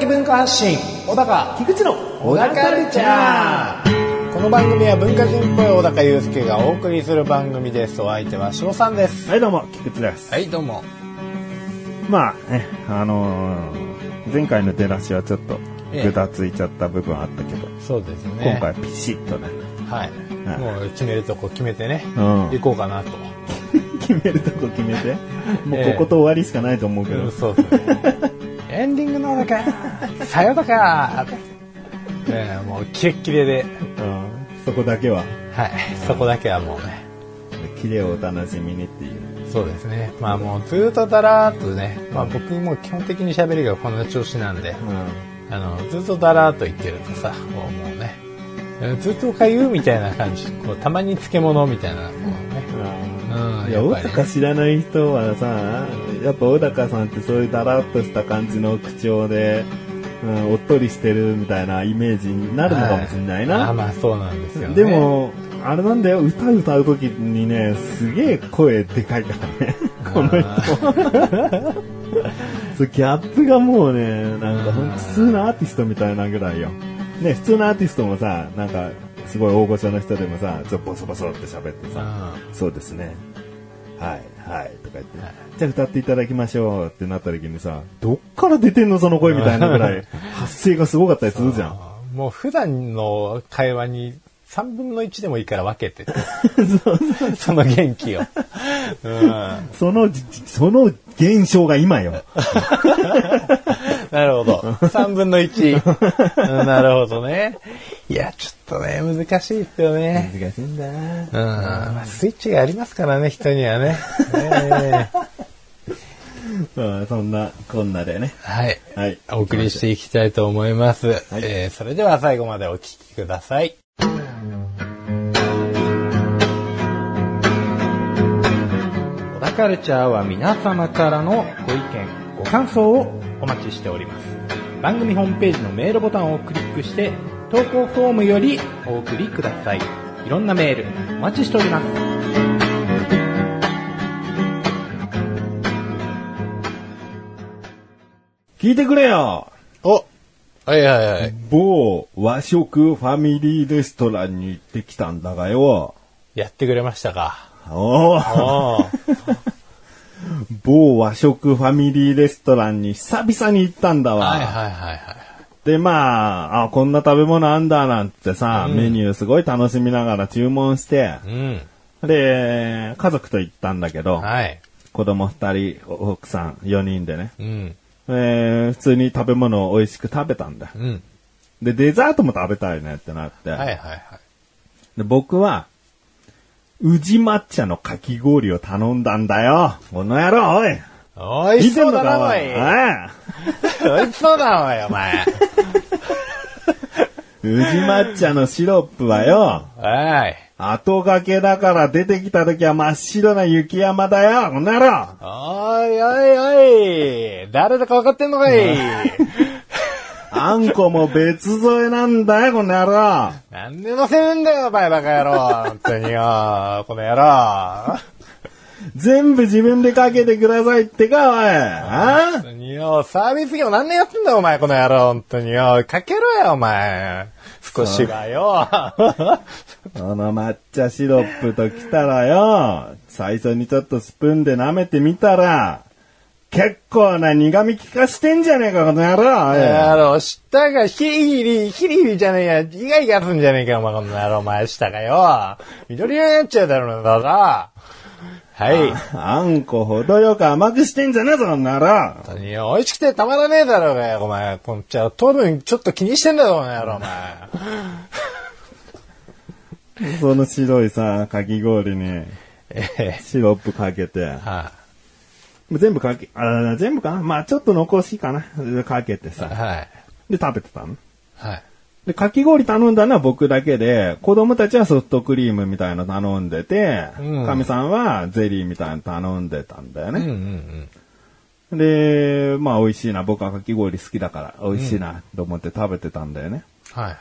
的文化発信小高菊池の小高カルチャー。この番組は文化人っぽい小高祐介がお送りする番組です。お相手は翔さんです。はい、どうも、菊池です。はいどうも。まあね、あのー前回の出だしはちょっと、ええ。ぐたついちゃった部分あったけど、そうですね。今回ピシッとね、はい、はい。もう決めるとこ決めてね、うん。行こうかなと、決めるとこ決めて、もうええここと終わりしかないと思うけど、うんそうですねエンディングの中 さようだか。ええもうキレッキレで。うん。そこだけは、はい。そこだけはもうね。キレをお楽しみにっていう。そうですね。まあもうずーっとだらーっとね、まあ、僕も基本的に喋りがこんな調子なんで、うん。あの、ずっとだらーっと言ってるとさ、もうもうね、えずっとかゆうみたいな感じ、こう、たまに漬物みたいな、こうね。うん、いや、小やっぱりね。高知らない人はさ、やっぱ小高さんってそういうだらっとした感じの口調で、うん、おっとりしてるみたいなイメージになるのかもしれないな。はいあ、まあそうなんですよね。で、も、あれなんだよ、歌歌う時にね、すげえ声でかいからね、この人。そうギャップがもうね、なんか普通のアーティストみたいなぐらいよ。ね、普通のアーティストもさ、なんか、すごい大御所の人でもさ、ちょっとボソボソって喋ってさ、そうですね。はい、はい、とか言って、じゃあ歌っていただきましょうってなった時にさ、どっから出てんのその声みたいなぐらい、発声がすごかったりするじゃん。もう普段の会話に3分の1でもいいから分けてて その元気を。うんその、じその現象が今よ。なるほど。3分の1。うんなるほどね。いや、ちょっとね、難しいですよね。難しいんだな。うんまあスイッチがありますからね、人にはね。えうん そんな、こんなでね。ーはい。はい。お送りしていきたいと思います。えーそれでは最後までお聞きください。小田カルチャーは皆様からのご意見、ご感想をお待ちしております。番組ホームページのメールボタンをクリックして、投稿フォームよりお送りください。いろんなメールお待ちしております。聞いてくれよおはいはいはい。某和食ファミリーレストランに行ってきたんだがよ。やってくれましたか。おーおー 某和食ファミリーレストランに久々に行ったんだわ。はいはいはいはい。で、まあ、あ、こんな食べ物あんだなんてさ、メニューすごい楽しみながら注文して、うん。で、家族と行ったんだけど、はい。子供二人、奥さん四人でね、うん。えー普通に食べ物を美味しく食べたんだ。うん。で、デザートも食べたいねってなって、はいはいはい。で僕は、宇治抹茶のかき氷を頼んだんだよ。この野郎、おいおいしそうだな、おおい。いおいしそうだな、おい、お前。宇治抹茶のシロップはよ、はい。後掛けだから出てきた時は真っ白な雪山だよ、この野郎おいおいおい。誰だか分かってんのかい。あんこも別添えなんだよ、この野郎なんで乗せるんだよ、お前バカ野郎。本当によ、この野郎。全部自分でかけてくださいってか、おいあ？によ、サービス業何年やってんだよ、お前、この野郎。本当によ。かけろよ、お前。少しはよ。この抹茶シロップときたらよ、最初にちょっとスプーンで舐めてみたら、結構な苦味効かしてんじゃねえか、この野郎野郎、舌がヒリヒリ、ヒリヒリじゃねえや、イガイガすんじゃねえか、お前、この野郎、お前、舌がよ。緑色になっちゃうだろうな、だな。はい。あんこほどよく甘くしてんじゃねえぞ、この野郎本当によ、美味しくてたまらねえだろうがよ、お前。こんちゃ、糖分ちょっと気にしてんだろ、この野郎、お前。その白いさ、かき氷にええシロップかけて、は全部かけ、あ全部かな？まあちょっと残しかなかけてい。さ。はい。で、食べてたの？はい。で、かき氷頼んだのは僕だけで、子供たちはソフトクリームみたいなの頼んでて、うんかみ、さんはゼリーみたいなの頼んでたんだようんうね。んうん。で、まあ美味しいな、僕はかき氷好きだから美味しいなと思って食べてたんだよね。はいはい。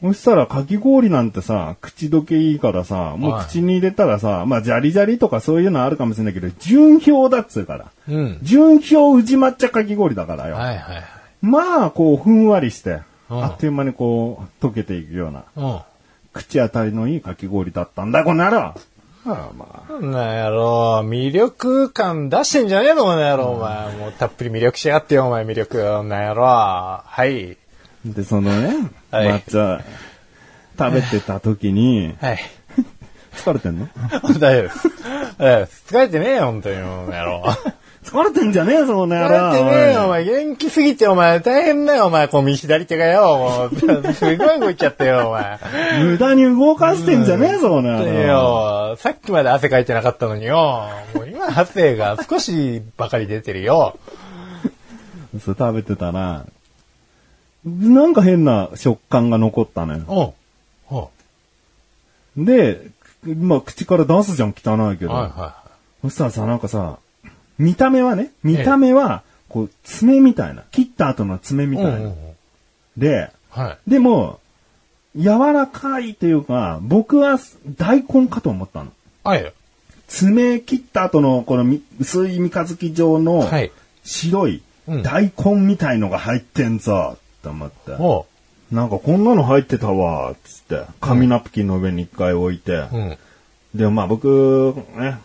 そしたらかき氷なんてさ、口どけいいからさ、もうはい口に入れたらさ、まあ、ジャリジャリとかそういうのあるかもしれないけど、純氷だっつうから。うん。純氷宇治抹茶かき氷だからよ。はいはいはい。まあ、こう、ふんわりして、うんあっという間にこう、溶けていくような、うん。口当たりのいいかき氷だったんだ、この野郎。ああまあ。な野郎、魅力感出してんじゃねえの、この野郎、お前。もうたっぷり魅力しやがってよ、お前、魅力。な野郎。はい。で、そのね、はい抹茶、食べてた時に、はい。疲れてんの？大丈夫です。大丈夫です疲れてねえよ、本当に、この野郎。疲れてんじゃねえぞ、この野疲郎。れてねえよ、おおい前。元気すぎて、お前。大変だよ、お前。こう、右左手がよ。もう、すごい動いちゃったよ、お前。無駄に動かしてんじゃねえぞ、この本当に野郎。よ。さっきまで汗かいてなかったのによ。もう今、汗が少しばかり出てるよ。そう食べてたら、なんか変な食感が残ったのよ。おう。おうで、まあ、口から出すじゃん、汚いけど。はいはそしたらさ、なんかさ、見た目はね、見た目は、こう、爪みたいな。切った後の爪みい。たいな。うんうんうんで、はい。でも、柔らかいというか、僕は大根かと思ったの。はい。爪切った後のこのみ薄い三日月状のはい。白いうん大根みたいのが入ってんぞって思って。おう。なんかこんなの入ってたわ、つって。紙ナプキンの上に一回置いて。うん。でもまあ僕、ね、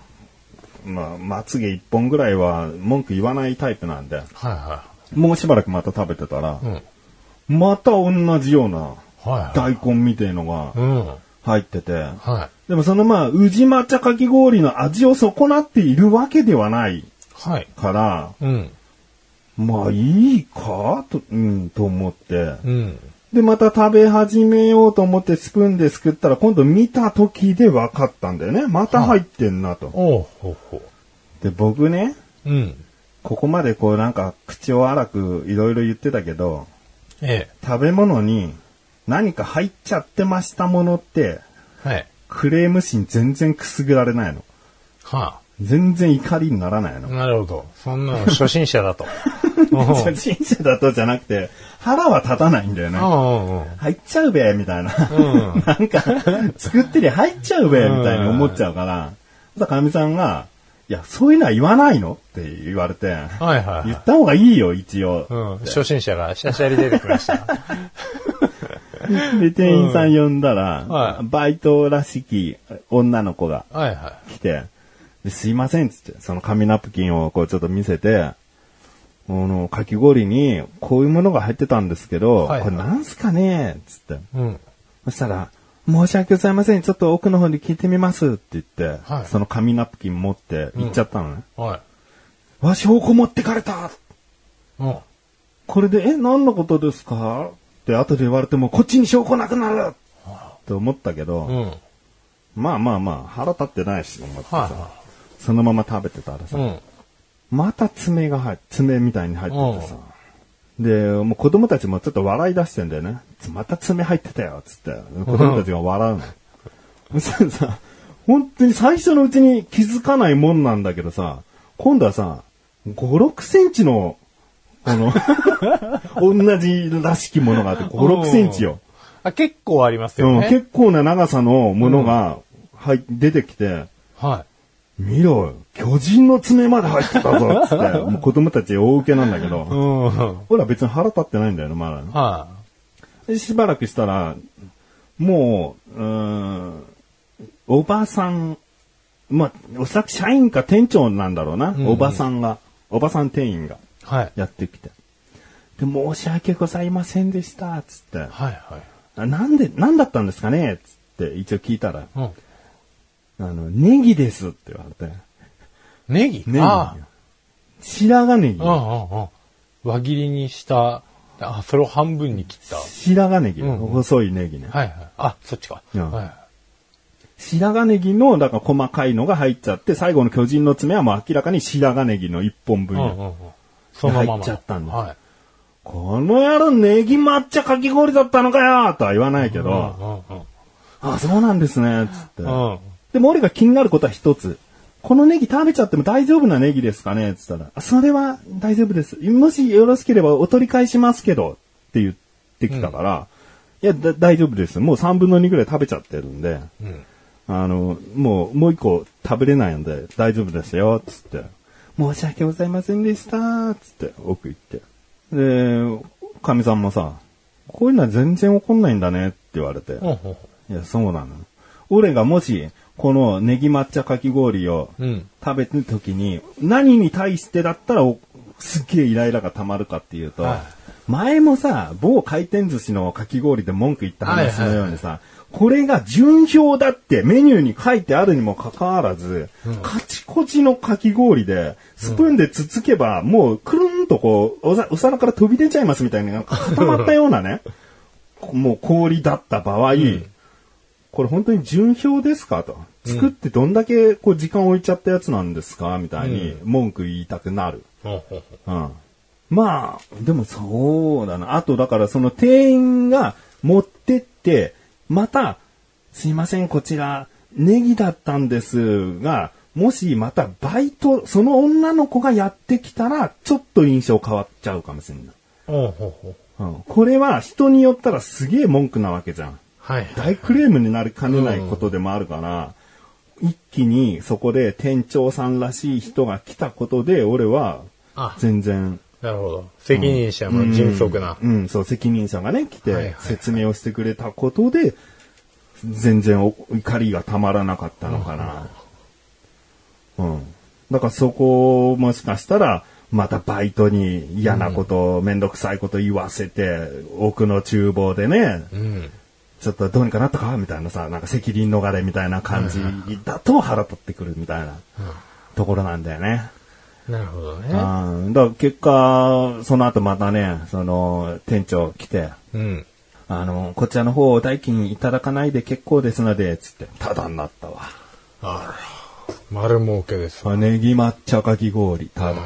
まあ、まつげ一本ぐらいは文句言わないタイプなんで、はいはもうしばらくまた食べてたらい。う、ん。また同じようなはいはい。大根みたいのがうん。入ってて、はでもそのまあ、宇治抹茶かき氷の味を損なっているわけではないい。はい。から、うん。まあいいかと、うん、と思って。うん。で、また食べ始めようと思ってスプーンですくったら、今度見た時で分かったんだよね。また入ってんなと。おうほうほで、僕ね、う。うん。ここまでこうなんか口を荒くいろいろ言ってたけど、え食べ物に何か入っちゃってましたものって、え。はい。クレーム心全然くすぐられないの。は全然怒りにならないあ。の。なるほど。そんなの初心者だと。うん初心者だとじゃなくて、腹は立たないんだよね。入っちゃうべ、みたいな。んなんか、作ってりゃ入っちゃうべ、みたいに思っちゃうから、さ、かみさんが、いや、そういうのは言わないの？って言われて、はいはいはい。言った方がいいよ、一応。うん。初心者がシャシャリ出てきました。で、店員さん呼んだら、はいバイトらしき女の子がはいは来て、ですいません、つって、その紙ナプキンをこうちょっと見せて、この、かき氷にこういうものが入ってたんですけど、はいはいこれなんすかね？つって。い。うん。そしたら、申し訳ございません、ちょっと奥の方に聞いてみますって言って、はいその紙ナプキン持って行っちゃったのね。はい。わ、証拠持ってかれたうん。これで、え、何のことですか？って後で言われても、こっちに証拠なくなるって思ったけど、うん。まあまあまあ、腹立ってないし、思ってさ、はそのまま食べてたらさ。うん。また爪が入って、爪みたいに入っててさ、で、もう子供たちもちょっと笑い出してんだよね。また爪入ってたよ、つって。子供たちが笑うの。そしたらさ、本当に最初のうちに気づかないもんなんだけどさ、今度はさ、5、6センチの、この、同じらしきものがあって、5、6センチよ。あ、結構ありますうん、よね。結構な長さのものが、はい、出てきて、は見ろ、巨人の爪まで入ってたぞ、つって、もう子供たち大受けなんだけどほら別に腹立ってないんだよね、まだ。でしばらくしたら、もう、うーん、おばさん、まあ、おそらく社員か店長なんだろうな、んおばさんが、おばさん店員がい。はい。やってきて。で、申し訳ございませんでした、つって。はいはい。あなんで、なんだったんですかねつって一応聞いたら、うん。あの、ネギですって言われて。ネギ？ネギあ白髪ネギあ。う。んうんうん。輪切りにした、あ、それを半分に切った。白髪ネギ、うんうん細いネギね。はいはい。あ、そっちか。うんはい。白髪ネギの、だから細かいのが入っちゃって、最後の巨人の爪はもう明らかに白髪ネギの一本分よ。うんうんうん。そのまま。入っちゃったんだはい。この野郎ネギ抹茶かき氷だったのかよとは言わないけど、うんうんあ、そうなんですね、つって。うん。うん。でも俺が気になることは一つ。このネギ食べちゃっても大丈夫なネギですかね？つったら、あそれは大丈夫です。もしよろしければお取り返しますけど、って言ってきたから、いや、だ大丈夫です。もう3分の2ぐらい食べちゃってるんで、うん。あの、もう、もう一個食べれないんで大丈夫ですよ、つって。申し訳ございませんでした、つって奥行って。で、かみさんもさ、こういうのは全然怒んないんだねって言われて。ほういや、そうなの。俺がもし、このネギ抹茶かき氷を。食べてる時に、何に対してだったらおすっげえイライラが溜まるかっていうと、はい。前もさ、某回転寿司のかき氷で文句言った話のようにさ、はこれが順表だってメニューに書いてあるにもかかわらず、カチコチのかき氷で、スプーンでつつけば、もうくるんとこう、お皿から飛び出ちゃいますみたいな、固まったようなね、もう氷だった場合、これ本当に順表ですか？と。作ってどんだけこう時間置いちゃったやつなんですか？みたいに文句言いたくなる。ほうん。まあ、でもそうだな。あとだからその店員が持ってって、また、すいません、こちら、ネギだったんですが、もしまたバイト、その女の子がやってきたら、ちょっと印象変わっちゃうかもしれない。うん、これは人によったらすげえ文句なわけじゃん。はい。大クレームになりかねないことでもあるから、一気にそこで店長さんらしい人が来たことで、俺はあ、全然、なるほど。責任者の迅速な。うん、うんそう、責任者がね、来て説明をしてくれたことで、全然お怒りがたまらなかったのかな。うん。だからそこをもしかしたら、またバイトに嫌なこと、めんどくさいこと言わせて、奥の厨房でね、うん。ちょっとどうにかなったか？みたいなさ、なんか責任逃れみたいな感じだと腹立ってくるみたいなところなんだよね。なるほどね。うん。だから結果、その後またね、その、店長来て、うん。あの、こちらの方、代金いただかないで結構ですので、つって、ただになったわ。あら。丸儲けですわ。ネギ抹茶かき氷、ただ。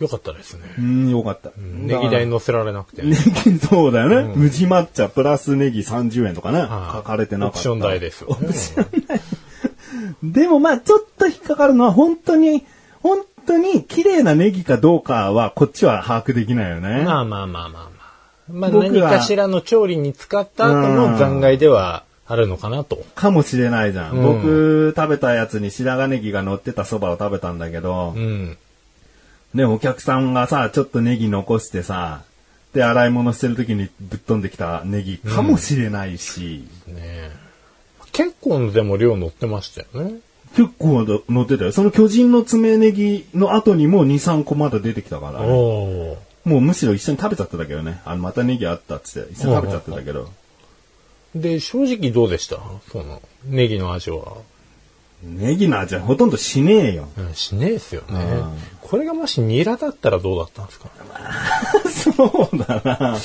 よかったですね。うん、よかった。ネギ代乗せられなくて。ネギ、そうだよね。宇治抹茶プラスネギ30円とかね、はい書かれてなかった。オプション代ですよね。でもまあ、ちょっと引っかかるのは、本当に、本当に綺麗なネギかどうかは、こっちは把握できないよね。まあまあまあまあまあ。まあ何かしらの調理に使った後の残骸ではあるのかなと。かもしれないじゃん。うん僕、食べたやつに白髪ネギが乗ってたそばを食べたんだけどう、ん。ね、お客さんがさ、ちょっとネギ残してさ、で、洗い物してる時にぶっ飛んできたネギかもしれないし、ねえ結構でも量乗ってましたよね。結構乗ってたよ。その巨人の爪ネギの後にも2、3個まだ出てきたから。もうむしろ一緒に食べちゃってたけどね。あの、またネギあったっつって一緒に食べちゃってたけど。で、正直どうでした？その、ネギの味は。ネギの味はほとんどしねえよ。うん、しねえっすよねうん。これがもしニラだったらどうだったんですか？そうだな。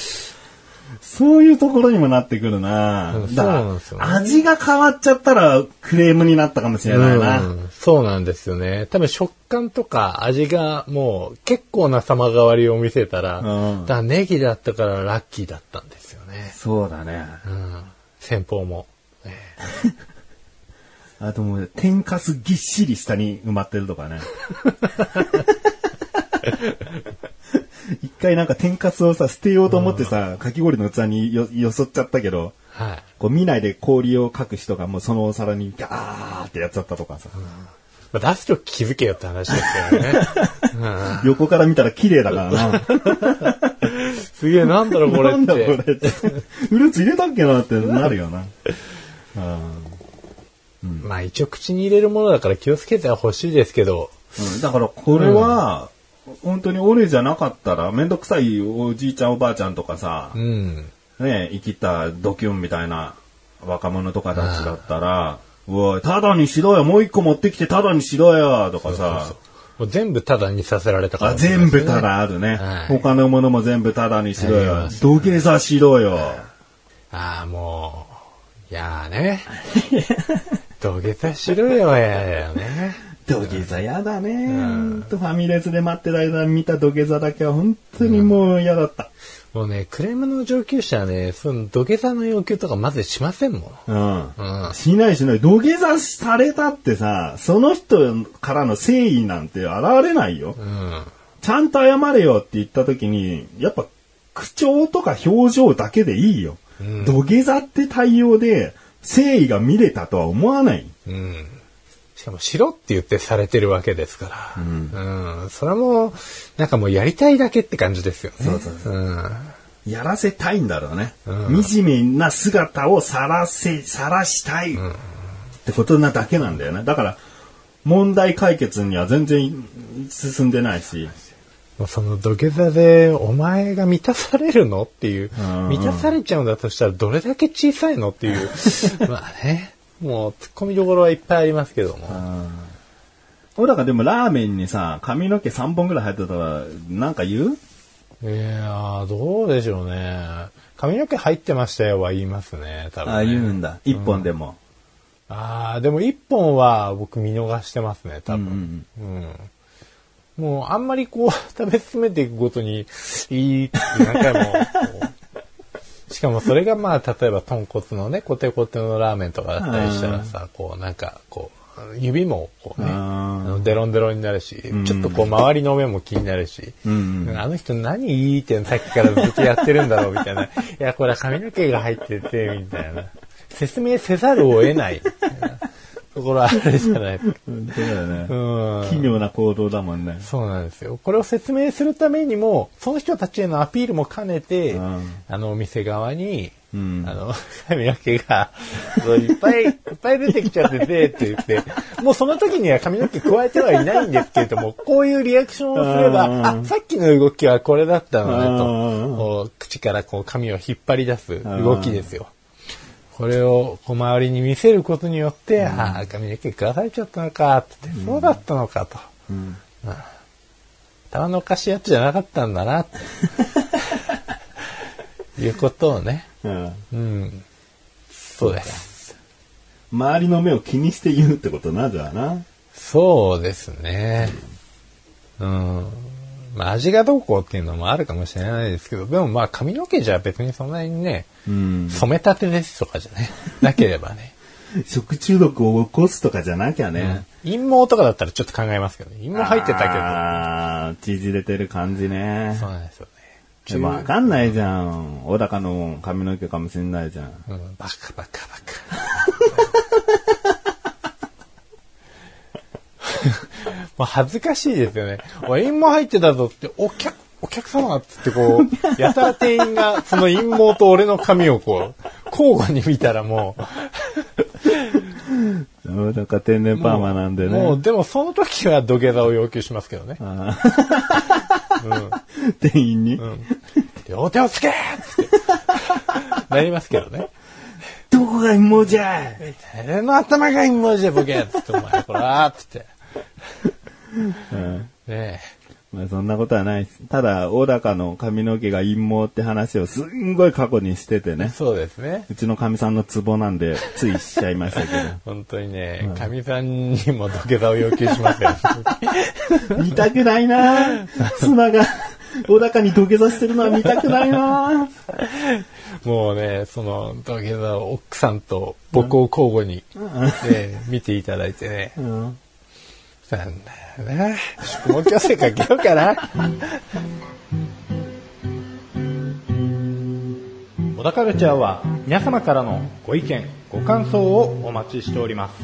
そういうところにもなってくるな。うんそうなんですよね味が変わっちゃったらクレームになったかもしれないな。うん、そうなんですよね。多分食感とか味がもう結構な様変わりを見せたら、うんだからネギだったからラッキーだったんですよね。そうだね。うん。先方も。え あともう、天かすぎっしり下に埋まってるとかね。一回なんか天かすをさ、捨てようと思ってさ、かき氷の器によ、よそっちゃったけど、えはい。こう見ないで氷をかく人がもうそのお皿にガーってやっちゃったとかさ。まあ出すと気づけよって話ですけどね。うん横から見たら綺麗だからな。すげえ、なんだろうこれなんだこって。れって。フルーツ入れたっけなってなるよな。うんまあ一応口に入れるものだから気をつけては欲しいですけど、うんだからこれは、本当に俺じゃなかったら、めんどくさいおじいちゃんおばあちゃんとかさう、ん。ね、生きたドキュンみたいな若者とかたちだったら、うおい、ただにしろよ、もう一個持ってきてただにしろよ、とかさ、もう全部タダにさせられたから、あ、全部た。だあるね。はい他のものも全部ただにしろよありま。す土下座しろよ。ああ、もう、いやーね。土下座しろよ、やよね。土下座やだね。ほんとファミレスで待ってる間に見た土下座だけは本当にもう嫌だった。もうね、クレームの上級者はね、その土下座の要求とかまずしませんもん。うん。うん。しないしない。土下座されたってさ、その人からの誠意なんて現れないよ。うん。ちゃんと謝れよって言った時に、やっぱ口調とか表情だけでいいよ。うん土下座って対応で、誠意が見れたとは思わない。うん。しかも、しろって言ってされてるわけですから。うん。それも、なんかもうやりたいだけって感じですよね。そうそうそうん。やらせたいんだろうね。うん惨めな姿を晒せ、晒したい。ってことなだけなんだよね。だから、問題解決には全然進んでないし。その土下座で、お前が満たされるのっていううん、満たされちゃうんだとしたらどれだけ小さいのっていう。まあね。もう突っ込みどころはいっぱいありますけども。俺らがでもラーメンにさ、髪の毛3本ぐらい入ってたら、なんか言う？いやー、どうでしょうね。髪の毛入ってましたよは言いますね、多分、ね。ああ、言うんだ。1本でも。ああ、でも一本は僕見逃してますね、多分。うんもうあんまりこう 食べ進めていくごとに、いいって何回も。しかもそれがまあ、例えば豚骨のね、コテコテのラーメンとかだったりしたらさ、こうなんか、こう、指もこうね、あのデロンデロンになるし、ちょっとこう周りの目も気になるし、うんあの人何いいってさっきからずっとやってるんだろうみたいな。いや、これは髪の毛が入ってて、みたいな。説明せざるを得ない。ところあるじゃないですか。うんそうだよね。うん。奇妙な行動だもんね。そうなんですよ。これを説明するためにも、その人たちへのアピールも兼ねて、うんあの、お店側に、うんあの、髪の毛が、いっぱい、いっぱい出てきちゃってて、って言って、もうその時には髪の毛加えてはいないんですけれども、こういうリアクションをすれば、うんあ、さっきの動きはこれだったのね、うんと、口からこう髪を引っ張り出す動きですよ。これをこう周りに見せることによって、ああ、髪の毛食わされちゃったのか、って、そうだったのかと。うん頭のおかしいやつじゃなかったんだな、って いうことをね。うんうん。そうです。周りの目を気にして言うってことな、じゃあな。そうですね。うん。まあ味がどうこうっていうのもあるかもしれないですけど、でもまあ髪の毛じゃ別にそんなにね、うん。染めたてですとかじゃね、なければね。食中毒を起こすとかじゃなきゃね。陰毛とかだったらちょっと考えますけどね。陰毛入ってたけど。ああ、縮れてる感じね。そうなんですよね。でもわかんないじゃん。小高の髪の毛かもしんないじゃん。うん、バカバカバカ。もう恥ずかしいですよね。お陰毛入ってたぞって、お客、お客様っつってこう、やたら店員がその陰毛と俺の髪をこう、交互に見たらも小高天然う、パーマなんでね。もうでもその時は土下座を要求しますけどね。あー店員に、うん。両手をつけっつって。なりますけどね。どこが陰謀じゃ誰の頭が陰毛じゃボケっつって、お前こらーっつって。うんねえ。まあそんなことはないです。ただ、小高の髪の毛が陰謀って話をすんごい過去にしててね。そうですね。うちの神さんのツボなんで、ついしちゃいましたけ 本当にね、かみさんにも土下座を要求しますよ。ど。見たくないな妻が小高に土下座してるのは見たくないなもうね、その土下座を奥さんと僕を交互に、ね見ていただいてね。うんなんだよな。宿毛矯正かけようかな。小田カルチャーは皆様からのご意見、ご感想をお待ちしております。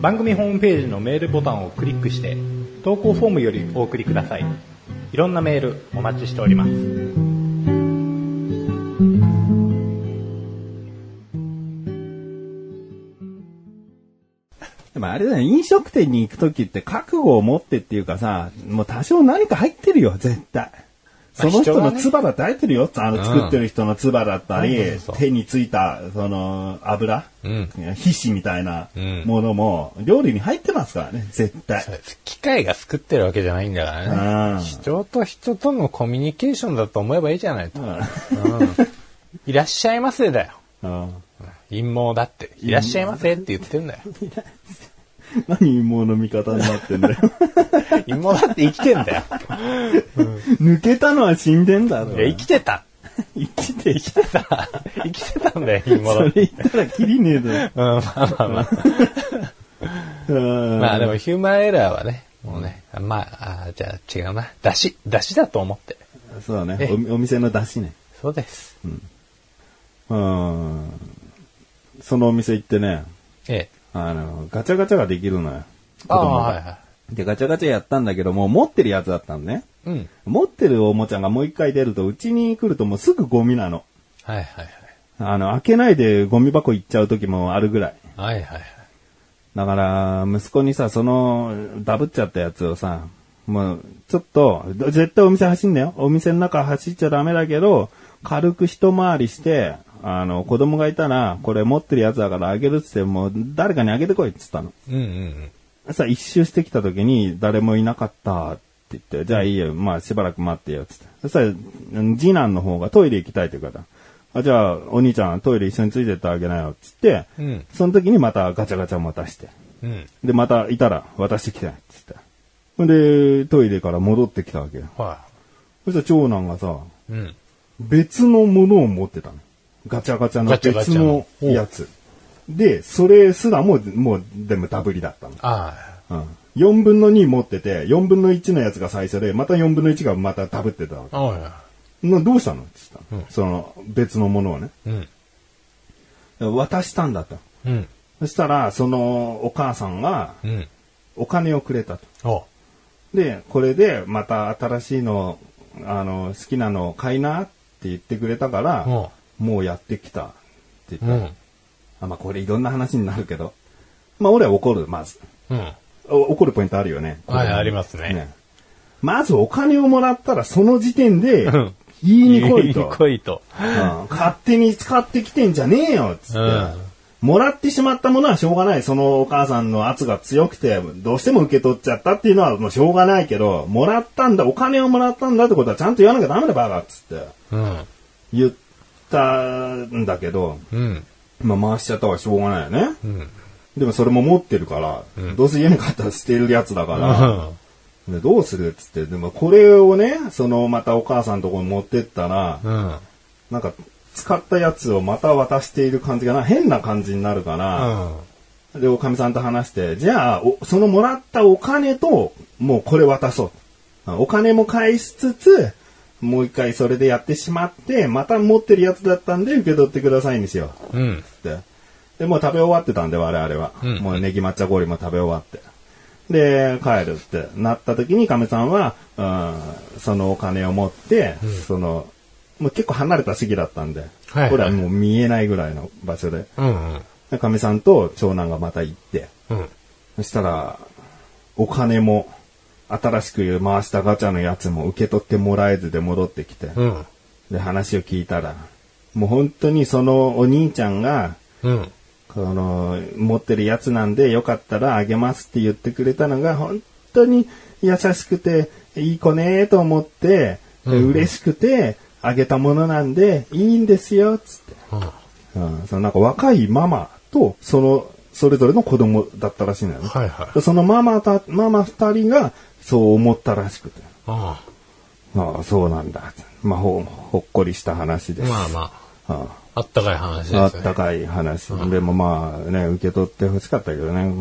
番組ホームページのメールボタンをクリックして、投稿フォームよりお送りください。いろんなメールお待ちしております。あれだよ、飲食店に行くときって覚悟を持ってっていうかさ、もう多少何か入ってるよ、絶対。その人の唾だって入ってるよ。あの、作ってる人の唾だったり、うん手についた、その、油、うん。皮脂みたいなうんものも、料理に入ってますからね、絶対。機械が作ってるわけじゃないんだからうんね。人と人とのコミュニケーションだと思えばいいじゃないと。うんうんいらっしゃいませだよ。うん陰謀だって。いらっしゃいませって言ってんだよ。何陰謀の味方になってんだよ。陰謀だって生きてんだよ。抜けたのは死んでんだろ。いや、生きてた。生きて、生きてた。生きてたんだよ、陰謀それだって。言ったらキリねえだよ。うん、まあまあまあ。うんまあでもヒューマンエラーはね、もうね、まあ、あーじゃあ違うな。出汁、出汁だと思って。そうだねえ。おお店の出汁ね。そうです。うん。そのお店行ってね、ええ。あの、ガチャガチャができるのよ。子供がはいはで、ガチャガチャやったんだけども、持ってるやつだったのね。い。うん。持ってるおもちゃがもう一回出ると、うちに来るともうすぐゴミなの。はいはいはい。あの、開けないでゴミ箱行っちゃう時もあるぐらい。はいはいはい。だから、息子にさ、その、ダブっちゃったやつをさ、もう、ちょっと、絶対お店走んなよ。お店の中走っちゃダメだけど、軽く一回りして、あの、子供がいたら、これ持ってるやつだからあげるっつって、もう、誰かにあげてこいっつったの。うんうんさ、一周してきた時に、誰もいなかったって言って、じゃあいいよ、まあしばらく待ってよ、つって。そしたら、次男の方がトイレ行きたいって言うから、あ、じゃあ、お兄ちゃんトイレ一緒についてってあげなよ、つって、うん。うん。その時にまたガチャガチャ持たして。うん。で、またいたら渡してきて、つって。ほんで、トイレから戻ってきたわけよ。はそしたら長男がさ、い。うん。別のものを持ってたの。ガチャガチャの別ャののやつ。で、それすらも、もう、でもダブりだったの。あうん。4分の2持ってて、4分の1のやつが最初で、また4分の1がまたダブってたわけ。あ。おいおい。などうしたの？って言ったの、うんその、別のものをね。うん。渡したんだと。うん。そしたら、その、お母さんが、うん。お金をくれたと。おで、これで、また新しいの、あの、好きなの買いなって言ってくれたから、おもうやってきたって言った。うん。あまあ、これいろんな話になるけど。まあ、俺は怒る、まず。うん。お怒るポイントあるよね。はいありますねまずお金をもらったらその時点でうん言いに来いと。言来いと。うん勝手に使ってきてんじゃねえよっつって、うんもらってしまったものはしょうがない。そのお母さんの圧が強くて、どうしても受け取っちゃったっていうのはもうしょうがないけど、もらったんだ、お金をもらったんだってことはちゃんと言わなきゃダメだバカっつってうん。言ったんだけど、うん。まあ回しちゃったはしょうがないよね。うん。でもそれも持ってるから、どうせ家に帰ったら捨てるやつだから、でどうするっつって、でもこれをね、そのまたお母さんのところに持ってったら、うん。なんか使ったやつをまた渡している感じがな、変な感じになるから、で、おかみさんと話して、じゃあ、おそのもらったお金と、もうこれ渡そう。お金も返しつつ、もう一回それでやってしまって、また持ってるやつだったんで受け取ってくださいにしよう。うん。って。で、もう食べ終わってたんで、我々は。うんもうネギ抹茶氷も食べ終わって。で、帰るってなった時に、亀さんは、うん、そのお金を持って、その、もう結構離れた市議だったんで、はいはいこれはもう見えないぐらいの場所で、うん。で亀さんと長男がまた行って、うん。そしたら、お金も、新しく回したガチャのやつも受け取ってもらえずで戻ってきて、うん。で、話を聞いたら、もう本当にそのお兄ちゃんが、うん。この、持ってるやつなんでよかったらあげますって言ってくれたのが本当に優しくていい子ねと思って、うん嬉しくてあげたものなんでいいんですよ、つって。うん、そのなんか若いママと、その、それぞれの子供だったらしいのよね。はいはいでそのママた、ママ二人がそう思ったらしくて。あああ、そうなんだ。まあ、ほ、ほっこりした話です。まあまああ、あったかい話ですね。あったかい話。でもまあね、受け取ってほしかったけどね。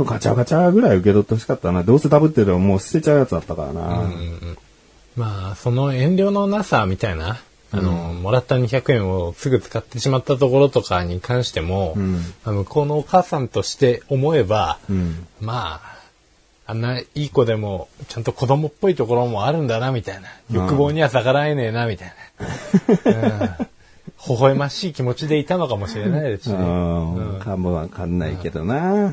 ガチャガチャぐらい受け取ってほしかったな。どうせダブってるのもう捨てちゃうやつだったからな。まあ、その遠慮のなさみたいな、あの、もらった200円をすぐ使ってしまったところとかに関しても、んまあ向こうのお母さんとして思えば、うん。まあ、あんないい子でも、ちゃんと子供っぽいところもあるんだな、みたいな。欲望には逆らえねえな、みたいな。うん微笑ましい気持ちでいたのかもしれないですしね。うん。かもわかんないけどな。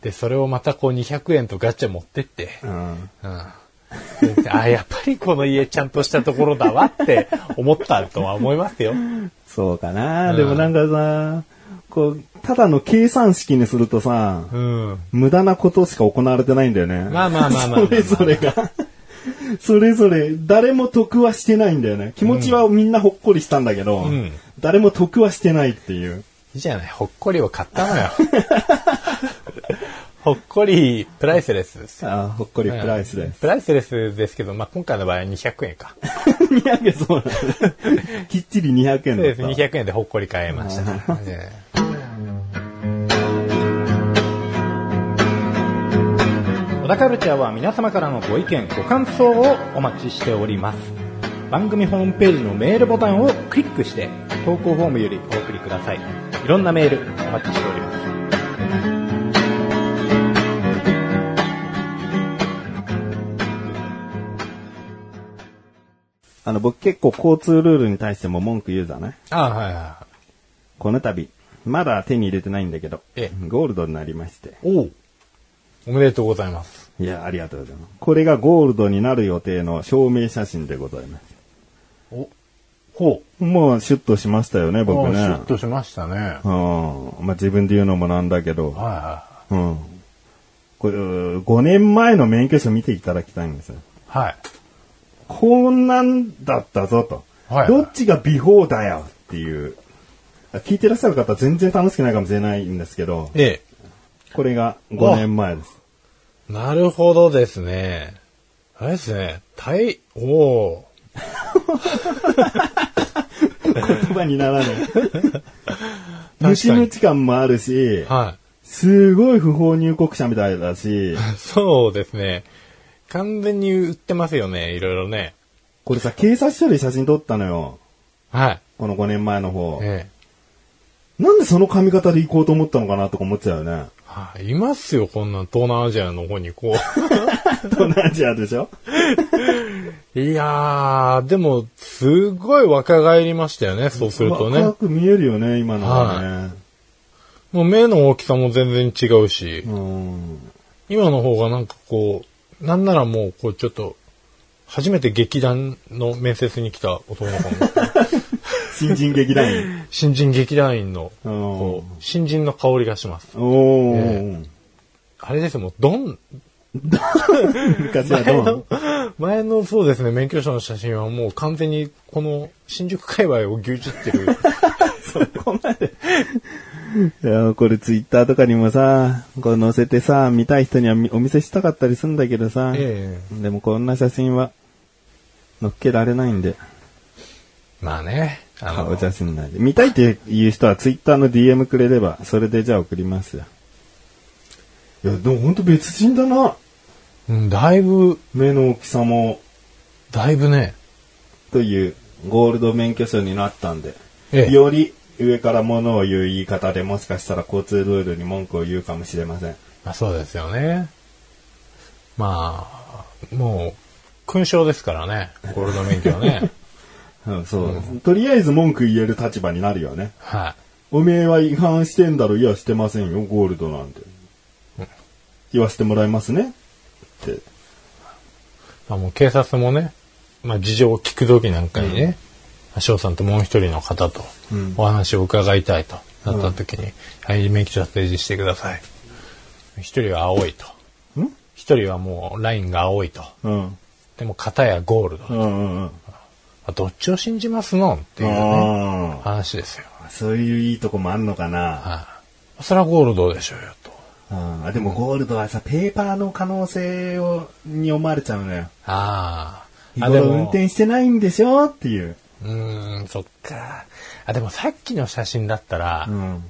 で、それをまたこう200円とガチャ持ってって、うん。うん。であ、やっぱりこの家ちゃんとしたところだわって思ったとは思いますよ。そうかな。でもなんかさ、こう、ただの計算式にするとさ、うん。無駄なことしか行われてないんだよね。まあまあまあまあまあそれぞれが。それぞれ、誰も得はしてないんだよね。気持ちはみんなほっこりしたんだけど、ん誰も得はしてないっていう。いいじゃない、ほっこりを買ったのよ。ほっこりプライスレスですよ。あほっこりプライスです。プライスレスですけど、まあ今回の場合は200円か。200円、そうなんだ。きっちり200円だった。そうです、200円でほっこり買えました。田カルチャーは皆様からのご意見、ご感想をお待ちしております。番組ホームページのメールボタンをクリックして、投稿フォームよりお送りください。いろんなメールお待ちしております。あの、僕結構交通ルールに対しても文句言うじゃない？あはいはこの度、まだ手に入れてないんだけど、えゴールドになりまして。い。おおおめでとうございます。いや、ありがとうございます。これがゴールドになる予定の証明写真でございます。お、ほもうシュッとしましたよね、う。僕ね。あシュッとしましたね。うん。まあ、自分で言うのもなんだけど、はうん。これ、5年前の免許証見ていただきたいんですよ。いはい。はい。こんなんだったぞと。はいどっちがビフォーだよっていう。聞いてらっしゃる方は全然楽しくないかもしれないんですけど、えこれが5年前です。え。なるほどですね。あれですね。大、おお言葉にならない。ムチムチ感もあるし、はすごい不法入国者みたいだし、い。そうですね。完全に売ってますよね。いろいろね。これさ、警察署で写真撮ったのよ。はい。この5年前の方。ええ。なんでその髪型で行こうと思ったのかなとか思っちゃうよね。はい。いますよ、こんなん東南アジアの方にこ 東南アジアでしょ？う。いやー、でも、すごい若返りましたよね、そうすると若ね。く見えるよね、今のはね。もう目の大きさも全然違うし、うん。今の方がなんかこう、なんならもう、こうちょっと、初めて劇団の面接に来た男の子の、新人劇団員。新人劇団員の、うんこう、新人の香りがします。おー。えあれですよ、もう、どん、昔はどう前のそうですね、免許証の写真はもう完全にこの新宿界隈を牛耳ってる。そこまで。いや、これツイッターとかにもさ、こう載せてさ、見たい人にはみお見せしたかったりするんだけどさ、えでもこんな写真は載っけられないんで、まあね、あの顔、写真なんで。見たいっていう人はツイッターの DM くれれば、それでじゃあ送りますよ。いや、でもほんと別人だな。うんだいぶ、目の大きさも、だいぶね、というゴールド免許証になったんで、ええより上から物を言う言い方でもしかしたら交通ルールに文句を言うかもしれません。まあそうですよね。まあ、もう、勲章ですからね、ゴールド免許はね。うん、そう、とりあえず文句言える立場になるよね。はおめえは違反してんだろいや、してませんよ、ゴールドなんて。言わせてもらいますね。って。い。まあもう警察もね、まあ事情を聞くときなんかにね、翔さんともう一人の方とうんお話を伺いたいとなったときに、はい、免許証提示してください。一人は青いと。ん？一人はもうラインが青いと。うん。でも片やゴールド。うんうんうん。あどっちを信じますの？っていうね、あ話ですよ。あ、そういういいとこもあんのかな？はい。それはゴールドでしょうよと。あでもゴールドはさ、ペーパーの可能性を、に思われちゃうのよ。ああ。日あ、でも、頃運転してないんでしょっていう。うーん、そっか。あ、でもさっきの写真だったら、うん。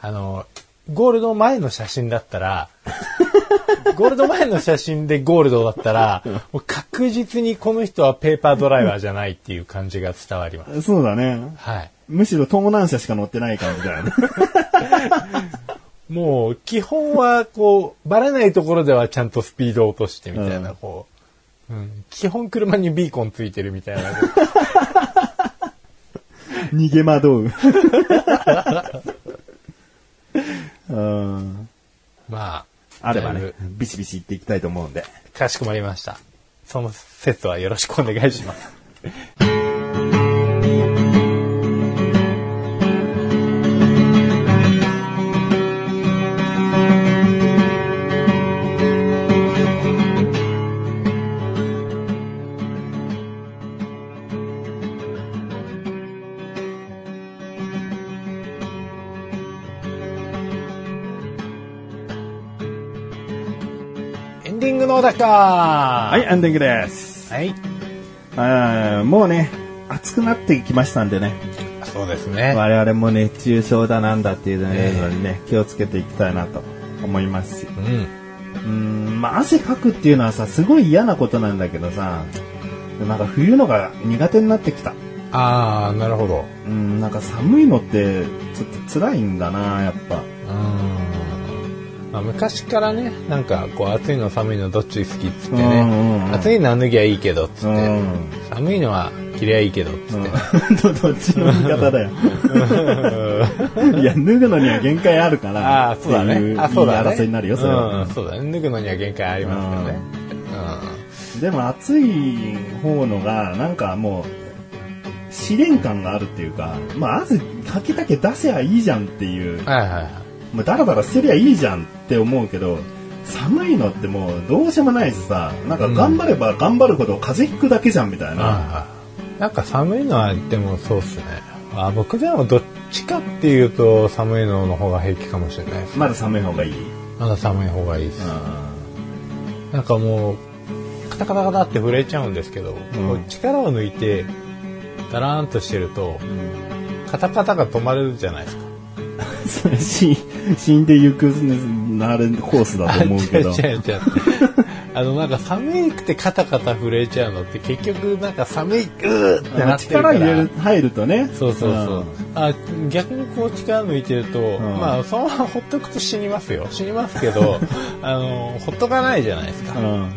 あの、ゴールド前の写真だったら、ゴールド前の写真でゴールドだったら、もう確実にこの人はペーパードライバーじゃないっていう感じが伝わります。そうだね。はい。むしろ盗難車しか乗ってない感じだよね。もう、基本は、こう、バレないところではちゃんとスピードを落としてみたいな、うんこう、うん、基本車にビーコンついてるみたいな。逃げ惑う。うん。まあ、あればねビシビシ言っていきたいと思うんで。かしこまりました。その説はよろしくお願いします。エンディングのだかは、はいエンディングです。はい。あーもうね、暑くなってきましたんでね、そうですね。我々も熱中症だなんだっていうのにね、気をつけていきたいなと思いますし。うん。うーん、まあ汗かくっていうのはさ、すごい嫌なことなんだけどさ、なんか冬のが苦手になってきた。ああ、なるほど。うん、なんか寒いのって、ちょっと辛いんだな、やっぱ。まあ、昔からね、なんか、こう、暑いの寒いのどっち好きっつってうんうんうね。ん暑いのは脱ぎゃいいけど、っつって。うん。寒いのは着りゃいいけど、っつって。どどっちの言い方だよ。いや、脱ぐのには限界あるから。ああ、そうだね。あ、そうだね。争いになるよ、それは。うん、そうだね。脱ぐのには限界ありますよね。でも暑い方のが、なんかもう、試練感があるっていうか、まあ、汗かきだけ出せばいいじゃんっていううん。、はいはいはい。まあ、だらだら捨てりゃいいじゃんって思うけど、寒いのってもうどうしようもないしさ、なんか頑張れば頑張るほど風邪ひくだけじゃんみたいな。はいなんか寒いのはでもそうっすね。あ僕でもどっちかっていうと寒いのの方が平気かもしれないです。まだ寒い方がいい？まだ寒い方がいいです。うなんかもう、カタカタカタって震えちゃうんですけど、う力を抜いて、だらーんとしてると、カタカタが止まるじゃないですか。そ死んでゆくなるコースだと思うけど。違う違う違う。あの、なんか寒くてカタカタ震えちゃうのって結局なんか寒い、うーってなってるから。力入れる、入るとね。そうそうそう。んあ逆にこう力抜いてると、んまあそのままほっとくと死にますよ。死にますけど、あの、ほっとかないじゃないですか。うん。うん。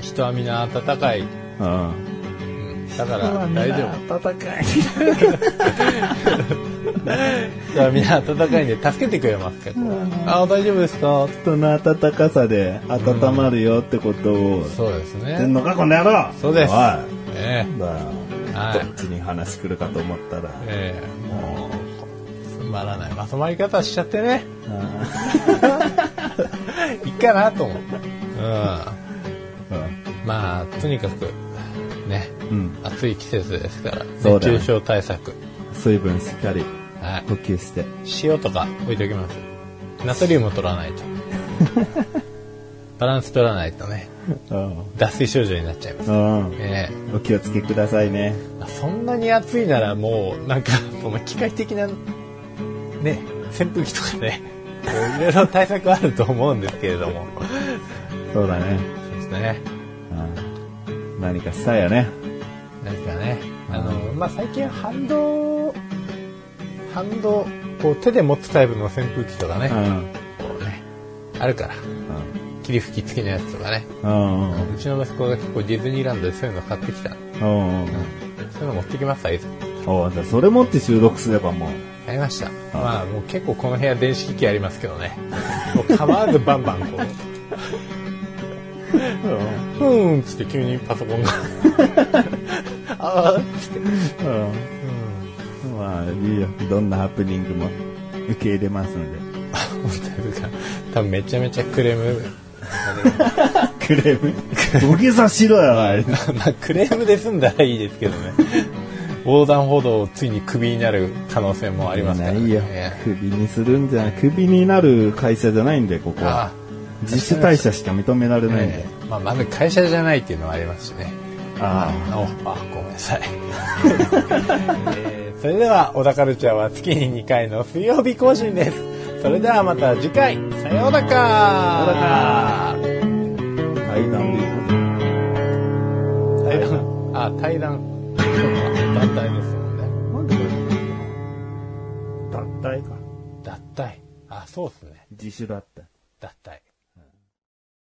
人は皆温かい。うん。うんだから大丈夫。暖かい。人は皆温かいんで助けてくれますから。あ大丈夫ですか？人の暖かさで温まるよってことをそうです言ってんね。のか、この野郎そうですおい。えだよはいどっちに話来るかと思ったら。えええもう、つまらないまとまり方しちゃってね。いいかなと思って。うん。まあ、とにかく、ね、うん。暑い季節ですから、そうだよ熱中症対策。水分しっかりはい。補給して。塩とか置いておきます。ナトリウム取らないと。バランス取らないとね、うん。脱水症状になっちゃいます。うん。えお気をつけくださいね。そんなに暑いならもう、なんか、その機械的な、ね、扇風機とかね、いろいろ対策あると思うんですけれども。そうだね。そうですね。うん。何かしたいよね。何かね、あの、まあ、最近反動、反動、こう手で持つタイプの扇風機とかね、うん。こうね、あるから、霧吹き付きのやつとかね、うちの息子が結構ディズニーランドでそういうの買ってきた。そういうの持ってきます、あいつ。おうじゃあそれ持って収録すればもう。買いました。まあ、もう結構この部屋電子機器ありますけどね。もう構わずバンバンこう、ふーんっつって急にパソコンが。あーっつって。うん。まあ、いいよ。どんなハプニングも受け入れますので。本当ですか。多分めちゃめちゃクレーム。クレーム？土下座しろよ、あれ。まあ、クレームで済んだらいいですけどね。横断歩道をついにクビになる可能性もありますから、ね。ないよえ。クビにするんじゃない。クビになる会社じゃないんで、ここあは。自主退社しか認められえないんでえ。えまあ、まず会社じゃないっていうのはありますしね。ああ、おあごめんなさい。えーそれでは、小田カルチャーは月に2回の水曜日更新です。それではまた次回、さようならあ。対談でいい対談、あ、対談。そうか、団体ですもんね。なんでこれ？脱退か。脱退。あ、そうっすね。自主だった。脱退。